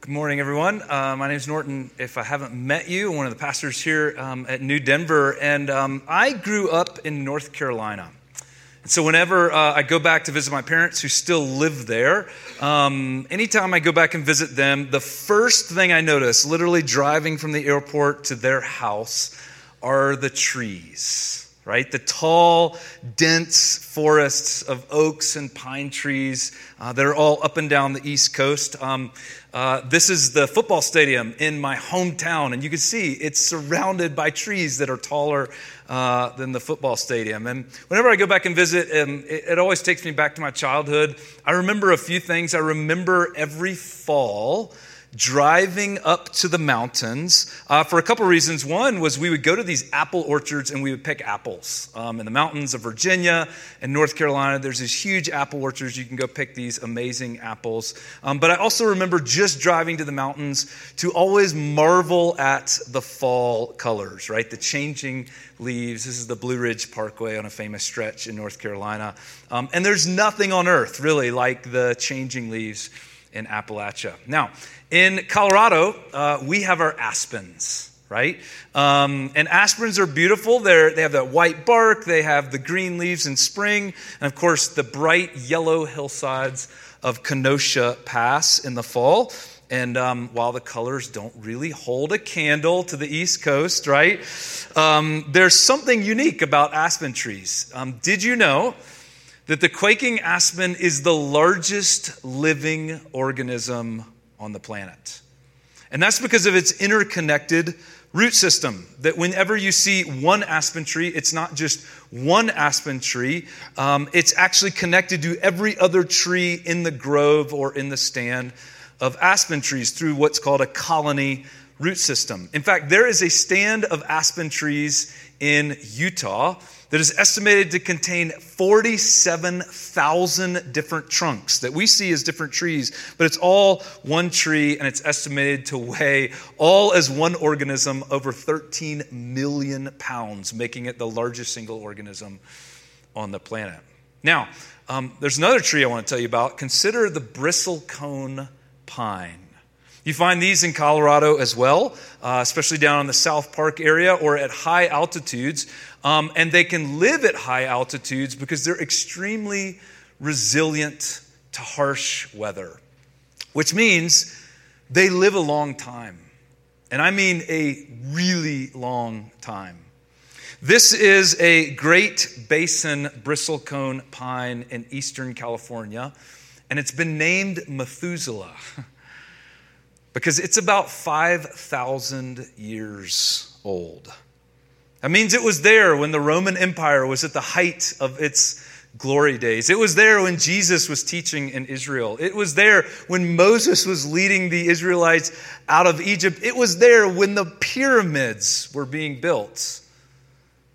Good morning, everyone. Uh, my name is Norton. If I haven't met you, one of the pastors here um, at New Denver, and um, I grew up in North Carolina. And so, whenever uh, I go back to visit my parents who still live there, um, anytime I go back and visit them, the first thing I notice, literally driving from the airport to their house, are the trees right? The tall, dense forests of oaks and pine trees uh, that are all up and down the East Coast. Um, uh, this is the football stadium in my hometown, and you can see it's surrounded by trees that are taller uh, than the football stadium. And whenever I go back and visit, um, it, it always takes me back to my childhood. I remember a few things. I remember every fall driving up to the mountains uh, for a couple reasons. One was we would go to these apple orchards and we would pick apples. Um, in the mountains of Virginia and North Carolina, there's these huge apple orchards. You can go pick these amazing apples. Um, but I also remember just driving to the mountains to always marvel at the fall colors, right? The changing leaves. This is the Blue Ridge Parkway on a famous stretch in North Carolina. Um, and there's nothing on earth really like the changing leaves in Appalachia. Now, in Colorado, uh, we have our aspens, right? Um, and aspens are beautiful. They're, they have that white bark, they have the green leaves in spring, and of course, the bright yellow hillsides of Kenosha Pass in the fall. And um, while the colors don't really hold a candle to the East Coast, right? Um, there's something unique about aspen trees. Um, did you know that the quaking aspen is the largest living organism on the planet. And that's because of its interconnected root system. That whenever you see one aspen tree, it's not just one aspen tree, um, it's actually connected to every other tree in the grove or in the stand of aspen trees through what's called a colony root system. In fact, there is a stand of aspen trees in Utah that is estimated to contain 47,000 different trunks that we see as different trees, but it's all one tree and it's estimated to weigh all as one organism over 13 million pounds, making it the largest single organism on the planet. Now, um, there's another tree I want to tell you about. Consider the bristlecone pine. You find these in Colorado as well, uh, especially down in the South Park area or at high altitudes. Um, and they can live at high altitudes because they're extremely resilient to harsh weather, which means they live a long time. And I mean a really long time. This is a Great Basin bristlecone pine in eastern California, and it's been named Methuselah. because it's about 5,000 years old. That means it was there when the Roman Empire was at the height of its glory days. It was there when Jesus was teaching in Israel. It was there when Moses was leading the Israelites out of Egypt. It was there when the pyramids were being built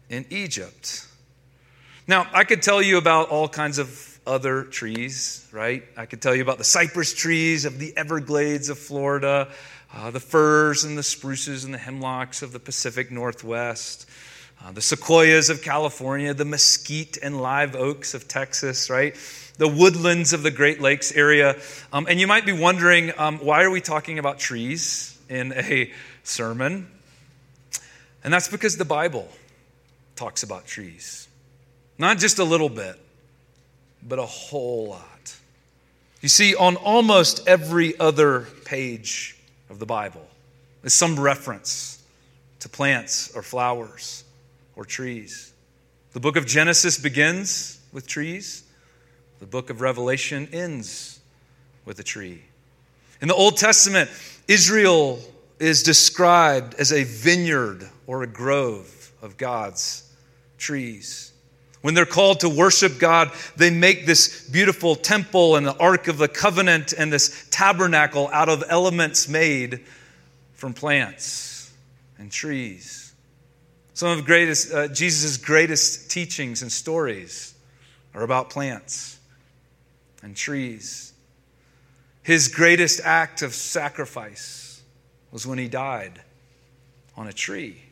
in Egypt. Now, I could tell you about all kinds of other trees, right? I could tell you about the cypress trees of the Everglades of Florida, uh, the firs and the spruces and the hemlocks of the Pacific Northwest, uh, the sequoias of California, the mesquite and live oaks of Texas, right? The woodlands of the Great Lakes area. Um, and you might be wondering, um, why are we talking about trees in a sermon? And that's because the Bible talks about trees. Not just a little bit, but a whole lot. You see, on almost every other page of the Bible is some reference to plants or flowers or trees. The book of Genesis begins with trees, the book of Revelation ends with a tree. In the Old Testament, Israel is described as a vineyard or a grove of God's trees. When they're called to worship God, they make this beautiful temple and the Ark of the Covenant and this tabernacle out of elements made from plants and trees. Some of greatest, uh, Jesus' greatest teachings and stories are about plants and trees. His greatest act of sacrifice was when he died on a tree.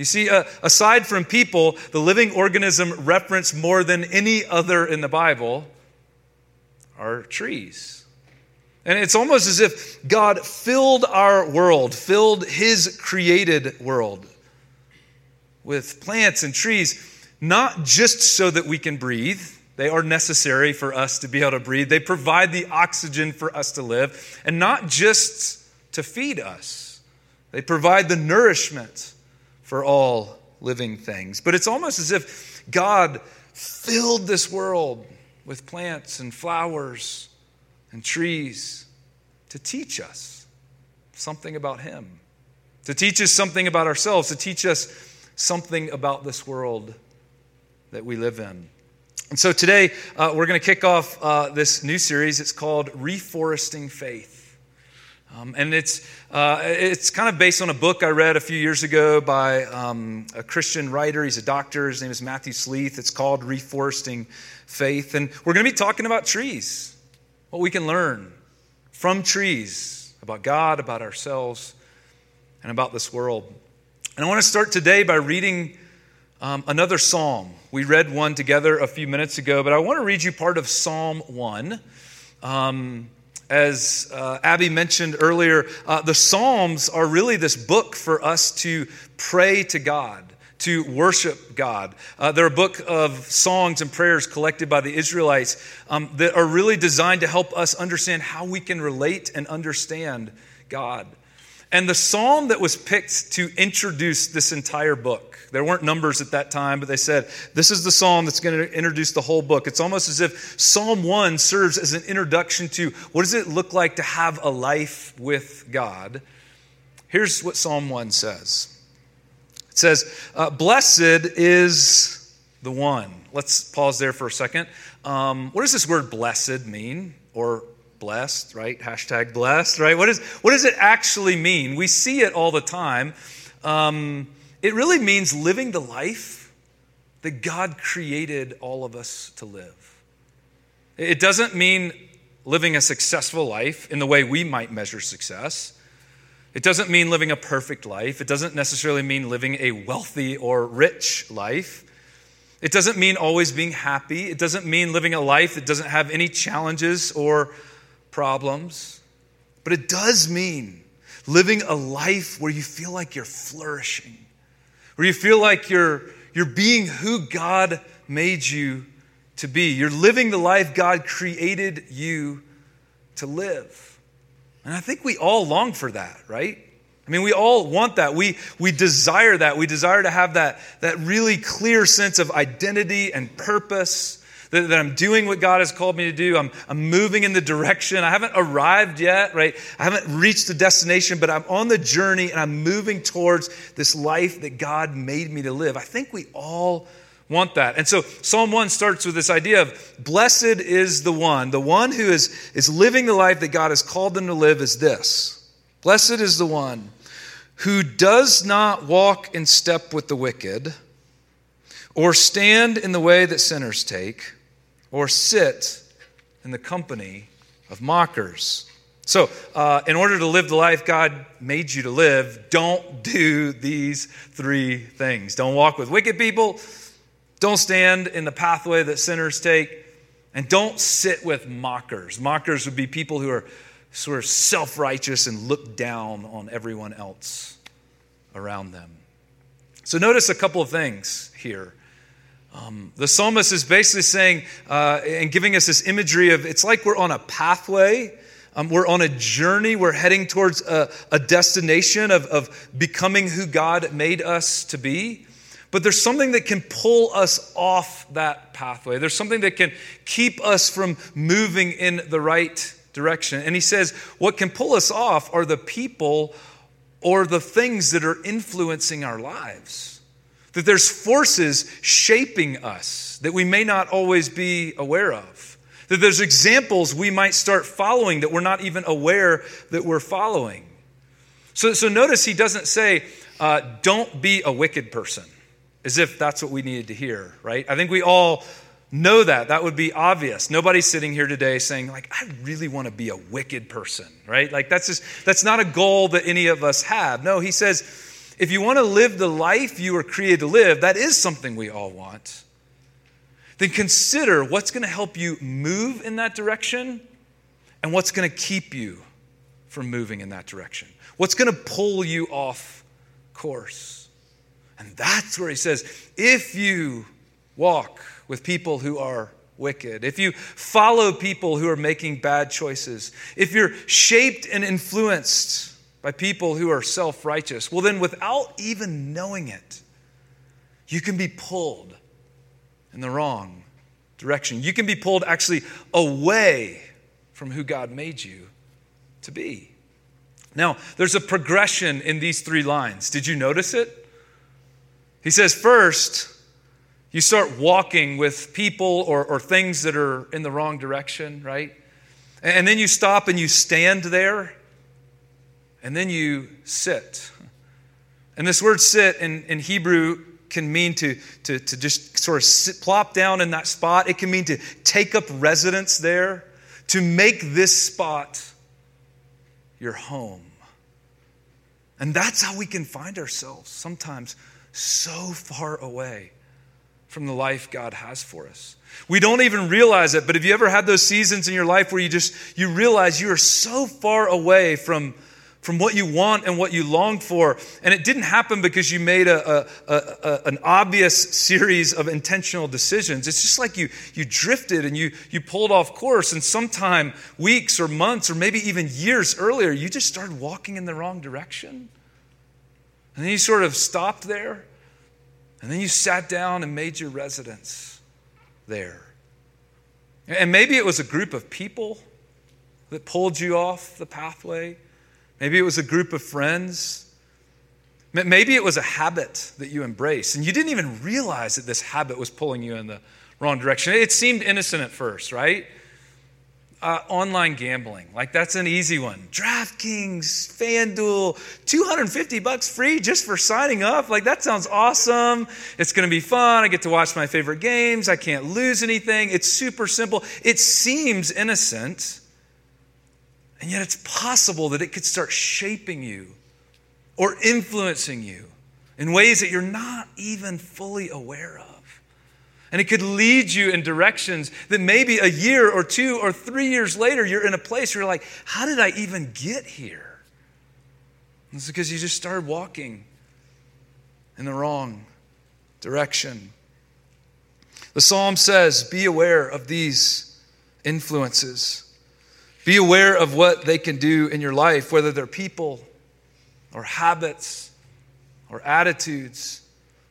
You see, uh, aside from people, the living organism referenced more than any other in the Bible are trees. And it's almost as if God filled our world, filled his created world with plants and trees, not just so that we can breathe. They are necessary for us to be able to breathe. They provide the oxygen for us to live, and not just to feed us. They provide the nourishment for all living things. But it's almost as if God filled this world with plants and flowers and trees to teach us something about Him, to teach us something about ourselves, to teach us something about this world that we live in. And so today, uh, we're going to kick off uh, this new series. It's called Reforesting Faith. Um, and it's, uh, it's kind of based on a book I read a few years ago by um, a Christian writer. He's a doctor. His name is Matthew Sleeth. It's called Reforesting Faith. And we're going to be talking about trees, what we can learn from trees about God, about ourselves, and about this world. And I want to start today by reading um, another psalm. We read one together a few minutes ago, but I want to read you part of Psalm 1. As uh, Abby mentioned earlier, uh, the Psalms are really this book for us to pray to God, to worship God. Uh, they're a book of songs and prayers collected by the Israelites um, that are really designed to help us understand how we can relate and understand God. And the psalm that was picked to introduce this entire book, there weren't numbers at that time, but they said, this is the psalm that's going to introduce the whole book. It's almost as if Psalm 1 serves as an introduction to what does it look like to have a life with God. Here's what Psalm 1 says it says, uh, Blessed is the one. Let's pause there for a second. Um, what does this word blessed mean? Or blessed, right? Hashtag blessed, right? What, is, what does it actually mean? We see it all the time. Um, it really means living the life that God created all of us to live. It doesn't mean living a successful life in the way we might measure success. It doesn't mean living a perfect life. It doesn't necessarily mean living a wealthy or rich life. It doesn't mean always being happy. It doesn't mean living a life that doesn't have any challenges or problems, but it does mean living a life where you feel like you're flourishing, where you feel like you're, you're being who God made you to be. You're living the life God created you to live. And I think we all long for that, right? I mean, we all want that. We, we desire that. We desire to have that, that really clear sense of identity and purpose that, that I'm doing what God has called me to do. I'm, I'm moving in the direction. I haven't arrived yet, right? I haven't reached the destination, but I'm on the journey and I'm moving towards this life that God made me to live. I think we all want that. And so Psalm 1 starts with this idea of blessed is the one. The one who is, is living the life that God has called them to live is this. Blessed is the one who does not walk in step with the wicked or stand in the way that sinners take or sit in the company of mockers. So, uh, in order to live the life God made you to live, don't do these three things. Don't walk with wicked people, don't stand in the pathway that sinners take, and don't sit with mockers. Mockers would be people who are sort of self righteous and look down on everyone else around them. So, notice a couple of things here. Um, the psalmist is basically saying uh, and giving us this imagery of it's like we're on a pathway. Um, we're on a journey. We're heading towards a, a destination of, of becoming who God made us to be. But there's something that can pull us off that pathway. There's something that can keep us from moving in the right direction. And he says, what can pull us off are the people or the things that are influencing our lives that there's forces shaping us that we may not always be aware of. That there's examples we might start following that we're not even aware that we're following. So, so notice he doesn't say, uh, don't be a wicked person, as if that's what we needed to hear, right? I think we all know that. That would be obvious. Nobody's sitting here today saying, like, I really want to be a wicked person, right? Like, that's just, that's not a goal that any of us have. No, he says, if you want to live the life you were created to live, that is something we all want. Then consider what's going to help you move in that direction And what's going to keep you from moving in that direction? What's going to pull you off course? And that's where he says, if you walk with people who are wicked, if you follow people who are making bad choices, if you're shaped and influenced by people who are self righteous, well, then without even knowing it, you can be pulled in the wrong direction. You can be pulled actually away from who God made you to be. Now, there's a progression in these three lines. Did you notice it? He says, first, you start walking with people or, or things that are in the wrong direction, right? And then you stop and you stand there, and then you sit. And this word sit in, in Hebrew can mean to, to, to just sort of sit, plop down in that spot. It can mean to take up residence there, to make this spot your home. And that's how we can find ourselves sometimes so far away from the life God has for us. We don't even realize it, but have you ever had those seasons in your life where you just you realize you are so far away from from what you want and what you long for. And it didn't happen because you made a, a, a, an obvious series of intentional decisions. It's just like you, you drifted and you, you pulled off course. And sometime, weeks or months or maybe even years earlier, you just started walking in the wrong direction. And then you sort of stopped there. And then you sat down and made your residence there. And maybe it was a group of people that pulled you off the pathway. Maybe it was a group of friends. Maybe it was a habit that you embraced, and you didn't even realize that this habit was pulling you in the wrong direction. It seemed innocent at first, right? Uh, online gambling, like that's an easy one. DraftKings, FanDuel, 250 bucks free just for signing up. Like that sounds awesome. It's going to be fun. I get to watch my favorite games. I can't lose anything. It's super simple. It seems innocent. And yet, it's possible that it could start shaping you or influencing you in ways that you're not even fully aware of. And it could lead you in directions that maybe a year or two or three years later, you're in a place where you're like, how did I even get here? It's because you just started walking in the wrong direction. The psalm says, Be aware of these influences. Be aware of what they can do in your life, whether they're people or habits or attitudes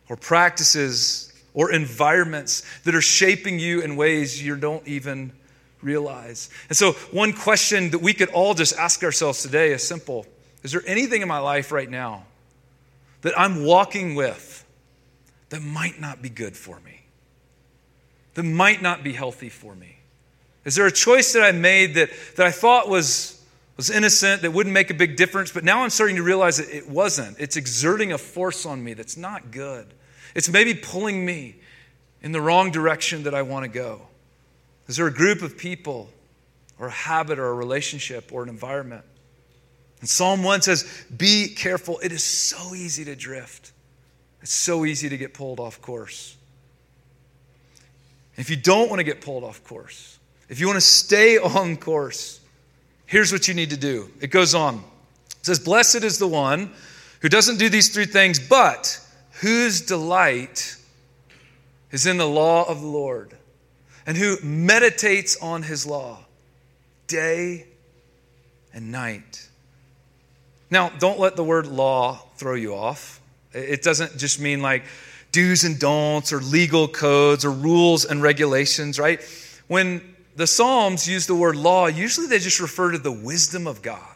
or practices or environments that are shaping you in ways you don't even realize. And so, one question that we could all just ask ourselves today is simple Is there anything in my life right now that I'm walking with that might not be good for me, that might not be healthy for me? Is there a choice that I made that, that I thought was, was innocent, that wouldn't make a big difference, but now I'm starting to realize that it wasn't? It's exerting a force on me that's not good. It's maybe pulling me in the wrong direction that I want to go. Is there a group of people or a habit or a relationship or an environment? And Psalm 1 says, Be careful. It is so easy to drift, it's so easy to get pulled off course. If you don't want to get pulled off course, if you want to stay on course, here's what you need to do. It goes on. It says, Blessed is the one who doesn't do these three things, but whose delight is in the law of the Lord, and who meditates on his law day and night. Now, don't let the word law throw you off. It doesn't just mean like do's and don'ts or legal codes or rules and regulations, right? When the Psalms use the word law, usually they just refer to the wisdom of God,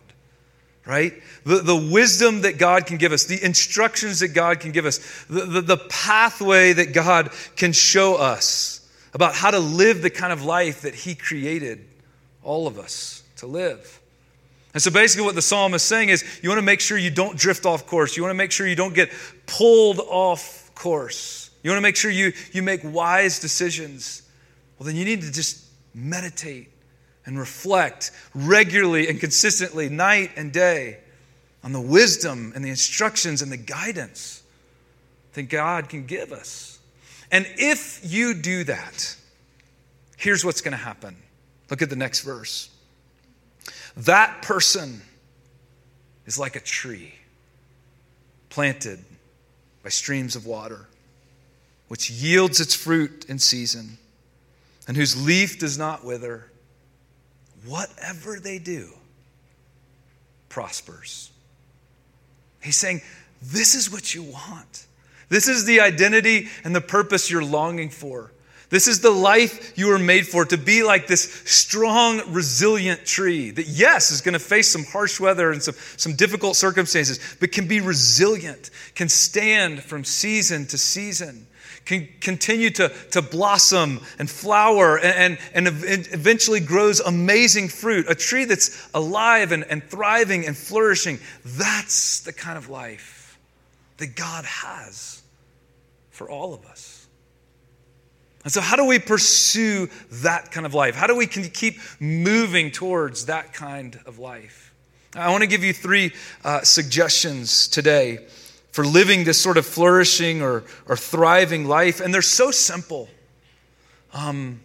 right? The, the wisdom that God can give us, the instructions that God can give us, the, the, the pathway that God can show us about how to live the kind of life that He created all of us to live. And so basically, what the psalm is saying is you want to make sure you don't drift off course. You want to make sure you don't get pulled off course. You want to make sure you, you make wise decisions. Well, then you need to just meditate and reflect regularly and consistently, night and day, on the wisdom and the instructions and the guidance that God can give us. And if you do that, here's what's going to happen. Look at the next verse. That person is like a tree planted by streams of water, which yields its fruit in season, and whose leaf does not wither. Whatever they do prospers. He's saying, This is what you want. This is the identity and the purpose you're longing for. This is the life you were made for to be like this strong, resilient tree that, yes, is going to face some harsh weather and some, some difficult circumstances, but can be resilient, can stand from season to season, can continue to, to blossom and flower and, and, and eventually grows amazing fruit. A tree that's alive and, and thriving and flourishing. That's the kind of life that God has for all of us. And so, how do we pursue that kind of life? How do we keep moving towards that kind of life? I want to give you three uh, suggestions today for living this sort of flourishing or, or thriving life. And they're so simple. Um,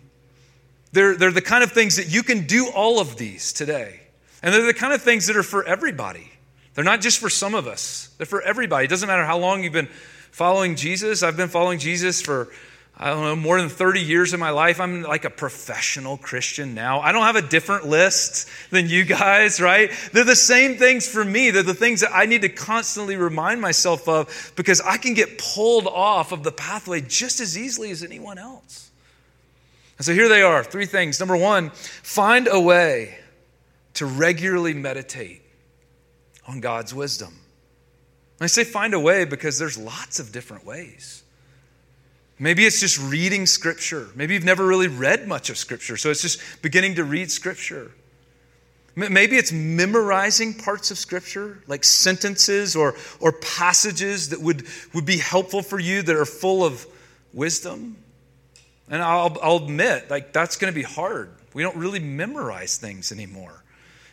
they're, they're the kind of things that you can do all of these today. And they're the kind of things that are for everybody. They're not just for some of us, they're for everybody. It doesn't matter how long you've been following Jesus. I've been following Jesus for I don't know, more than 30 years of my life. I'm like a professional Christian now. I don't have a different list than you guys, right? They're the same things for me. They're the things that I need to constantly remind myself of because I can get pulled off of the pathway just as easily as anyone else. And so here they are three things. Number one, find a way to regularly meditate on God's wisdom. I say find a way because there's lots of different ways. Maybe it's just reading Scripture. Maybe you've never really read much of Scripture, so it's just beginning to read Scripture. Maybe it's memorizing parts of Scripture, like sentences or, or passages that would, would be helpful for you that are full of wisdom. And I'll, I'll admit, like, that's going to be hard. We don't really memorize things anymore.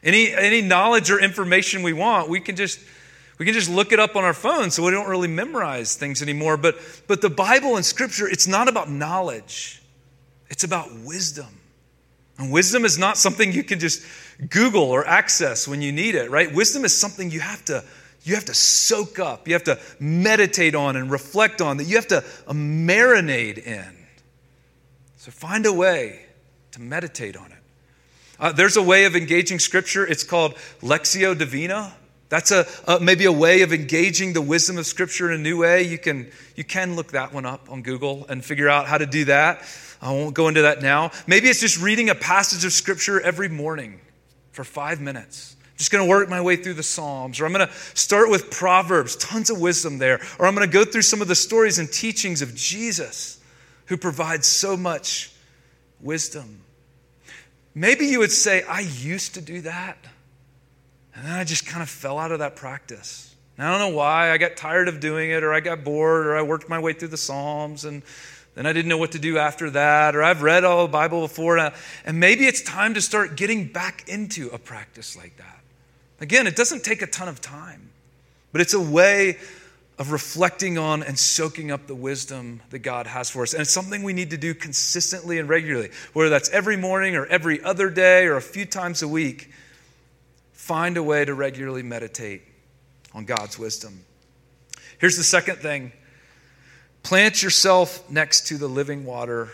Any, any knowledge or information we want, we can just we can just look it up on our phone so we don't really memorize things anymore. But, but the Bible and Scripture, it's not about knowledge, it's about wisdom. And wisdom is not something you can just Google or access when you need it, right? Wisdom is something you have to you have to soak up, you have to meditate on and reflect on, that you have to marinate in. So find a way to meditate on it. Uh, there's a way of engaging Scripture. It's called Lectio Divina. That's a, a, maybe a way of engaging the wisdom of Scripture in a new way. You can, you can look that one up on Google and figure out how to do that. I won't go into that now. Maybe it's just reading a passage of Scripture every morning for five minutes. just going to work my way through the Psalms, or I'm going to start with Proverbs, tons of wisdom there, or I'm going to go through some of the stories and teachings of Jesus, who provides so much wisdom. Maybe you would say, I used to do that. And then I just kind of fell out of that practice. And I don't know why. I got tired of doing it, or I got bored, or I worked my way through the Psalms, and then I didn't know what to do after that, or I've read all the Bible before. And maybe it's time to start getting back into a practice like that. Again, it doesn't take a ton of time, but it's a way of reflecting on and soaking up the wisdom that God has for us. And it's something we need to do consistently and regularly, whether that's every morning or every other day or a few times a week. Find a way to regularly meditate on God's wisdom. Here's the second thing plant yourself next to the living water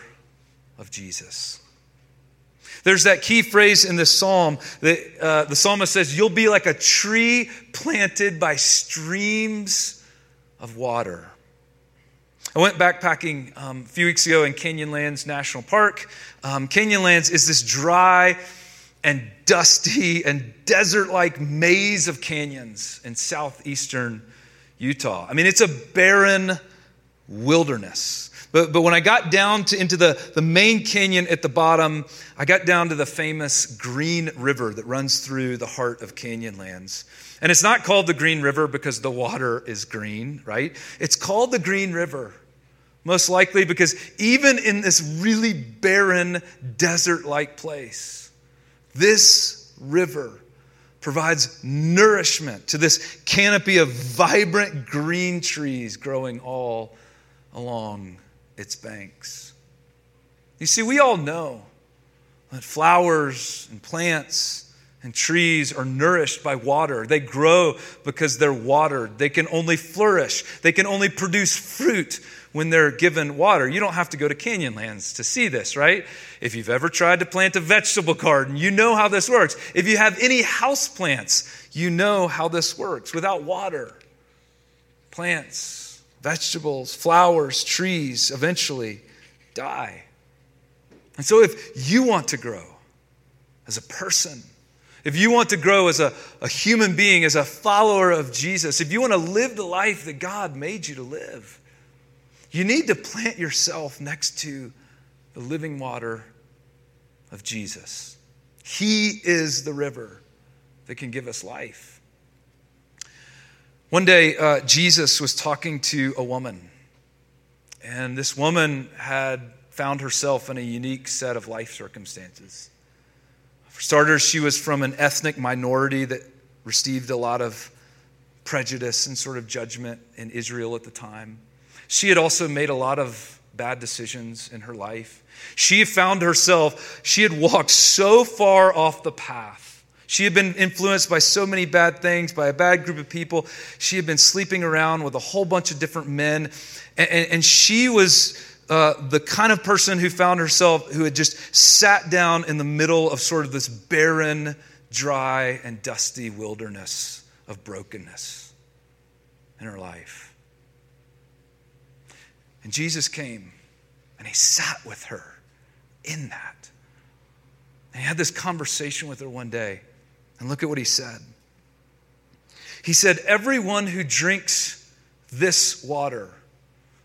of Jesus. There's that key phrase in the psalm that uh, the psalmist says, You'll be like a tree planted by streams of water. I went backpacking um, a few weeks ago in Canyonlands National Park. Um, Canyonlands is this dry, and dusty and desert like maze of canyons in southeastern Utah. I mean, it's a barren wilderness. But, but when I got down to, into the, the main canyon at the bottom, I got down to the famous Green River that runs through the heart of Canyonlands. And it's not called the Green River because the water is green, right? It's called the Green River, most likely because even in this really barren, desert like place, this river provides nourishment to this canopy of vibrant green trees growing all along its banks. You see, we all know that flowers and plants And trees are nourished by water. They grow because they're watered. They can only flourish. They can only produce fruit when they're given water. You don't have to go to Canyonlands to see this, right? If you've ever tried to plant a vegetable garden, you know how this works. If you have any house plants, you know how this works. Without water, plants, vegetables, flowers, trees eventually die. And so if you want to grow as a person, if you want to grow as a, a human being, as a follower of Jesus, if you want to live the life that God made you to live, you need to plant yourself next to the living water of Jesus. He is the river that can give us life. One day, uh, Jesus was talking to a woman, and this woman had found herself in a unique set of life circumstances. For starters, she was from an ethnic minority that received a lot of prejudice and sort of judgment in Israel at the time. She had also made a lot of bad decisions in her life. She found herself, she had walked so far off the path. She had been influenced by so many bad things, by a bad group of people. She had been sleeping around with a whole bunch of different men. And, and, and she was uh, the kind of person who found herself, who had just sat down in the middle of sort of this barren, dry, and dusty wilderness of brokenness in her life. And Jesus came and he sat with her in that. And he had this conversation with her one day. And look at what he said. He said, Everyone who drinks this water,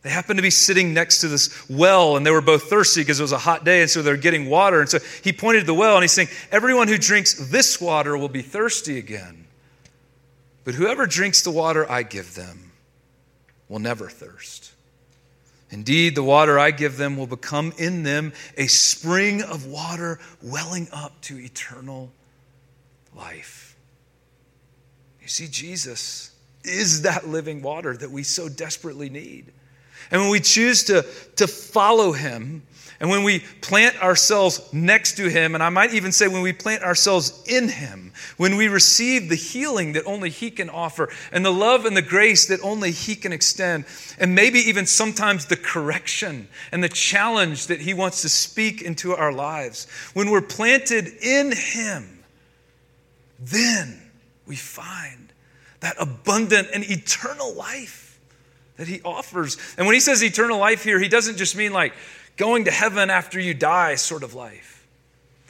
they happened to be sitting next to this well, and they were both thirsty because it was a hot day, and so they're getting water. And so he pointed to the well, and he's saying, Everyone who drinks this water will be thirsty again. But whoever drinks the water I give them will never thirst. Indeed, the water I give them will become in them a spring of water welling up to eternal life. You see, Jesus is that living water that we so desperately need. And when we choose to, to follow him, and when we plant ourselves next to him, and I might even say when we plant ourselves in him, when we receive the healing that only he can offer, and the love and the grace that only he can extend, and maybe even sometimes the correction and the challenge that he wants to speak into our lives, when we're planted in him, then we find that abundant and eternal life that he offers. And when he says eternal life here, he doesn't just mean like going to heaven after you die sort of life.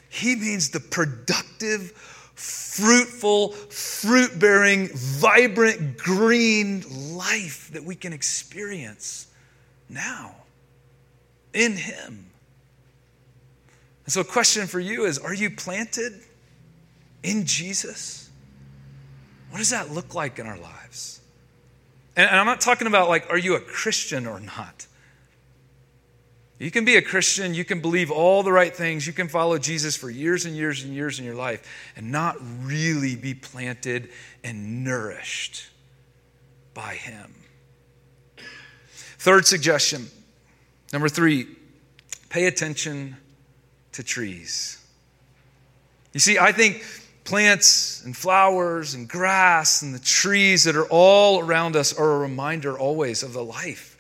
He means the productive, fruitful, fruit bearing, vibrant, green life that we can experience now in him. And so, a question for you is Are you planted in Jesus? What does that look like in our lives? And, I'm not talking about like, are you a Christian or not? You can be a Christian, you can believe all the right things, you can follow Jesus for years and years and years in your life and not really be planted and nourished by Him. Third suggestion, number three, pay attention to trees. You see, I think plants and flowers and grass and the trees that are all around us are a reminder always of the life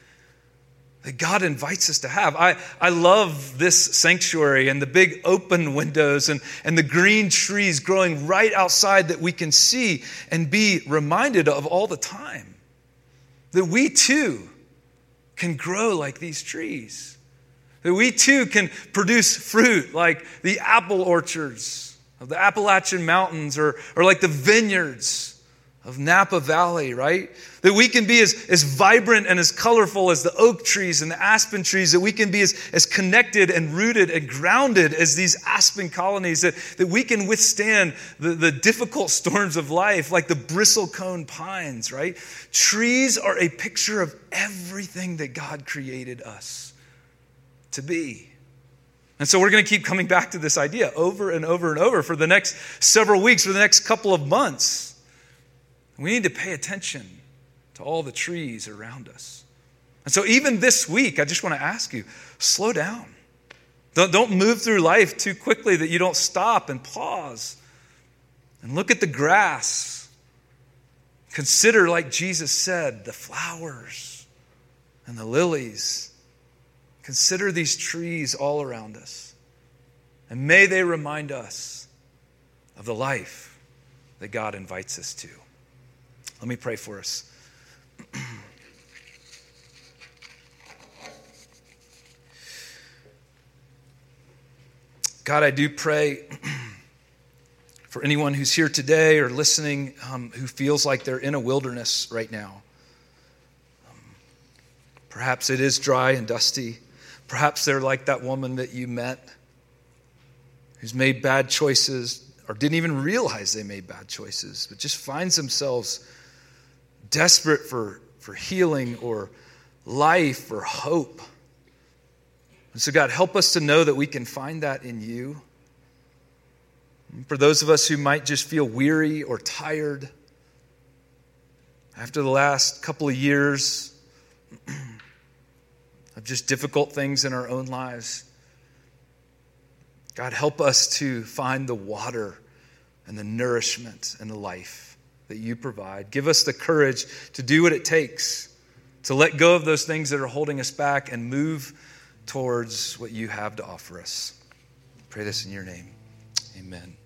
that God invites us to have. I, I love this sanctuary and the big open windows and, and the green trees growing right outside that we can see and be reminded of all the time. That we too can grow like these trees. That we too can produce fruit like the apple orchards of the Appalachian Mountains or, or like the vineyards of Napa Valley, right? That we can be as, as vibrant and as colorful as the oak trees and the aspen trees, that we can be as, as connected and rooted and grounded as these aspen colonies, that, that we can withstand the, the difficult storms of life like the bristlecone pines, right? Trees are a picture of everything that God created us to be. And so we're going to keep coming back to this idea over and over and over for the next several weeks, for the next couple of months. We need to pay attention to all the trees around us. And so, even this week, I just want to ask you slow down. Don't, don't move through life too quickly that you don't stop and pause And look at the grass. Consider, like Jesus said, the flowers and the lilies. Consider these trees all around us. And may they remind us of the life that God invites us to. Let me pray for us. God, I do pray for anyone who's here today or listening um, who feels like they're in a wilderness right now. Um, perhaps it is dry and dusty. Perhaps they're like that woman that you met who's made bad choices or didn't even realize they made bad choices, but just finds themselves desperate for, for healing or life or hope. And so, God, help us to know that we can find that in you. For those of us who might just feel weary or tired after the last couple of years of just difficult things in our own lives, God, help us to find the water and the nourishment and the life that you provide. Give us the courage to do what it takes to let go of those things that are holding us back and move towards what you have to offer us. Pray this in your name. Amen.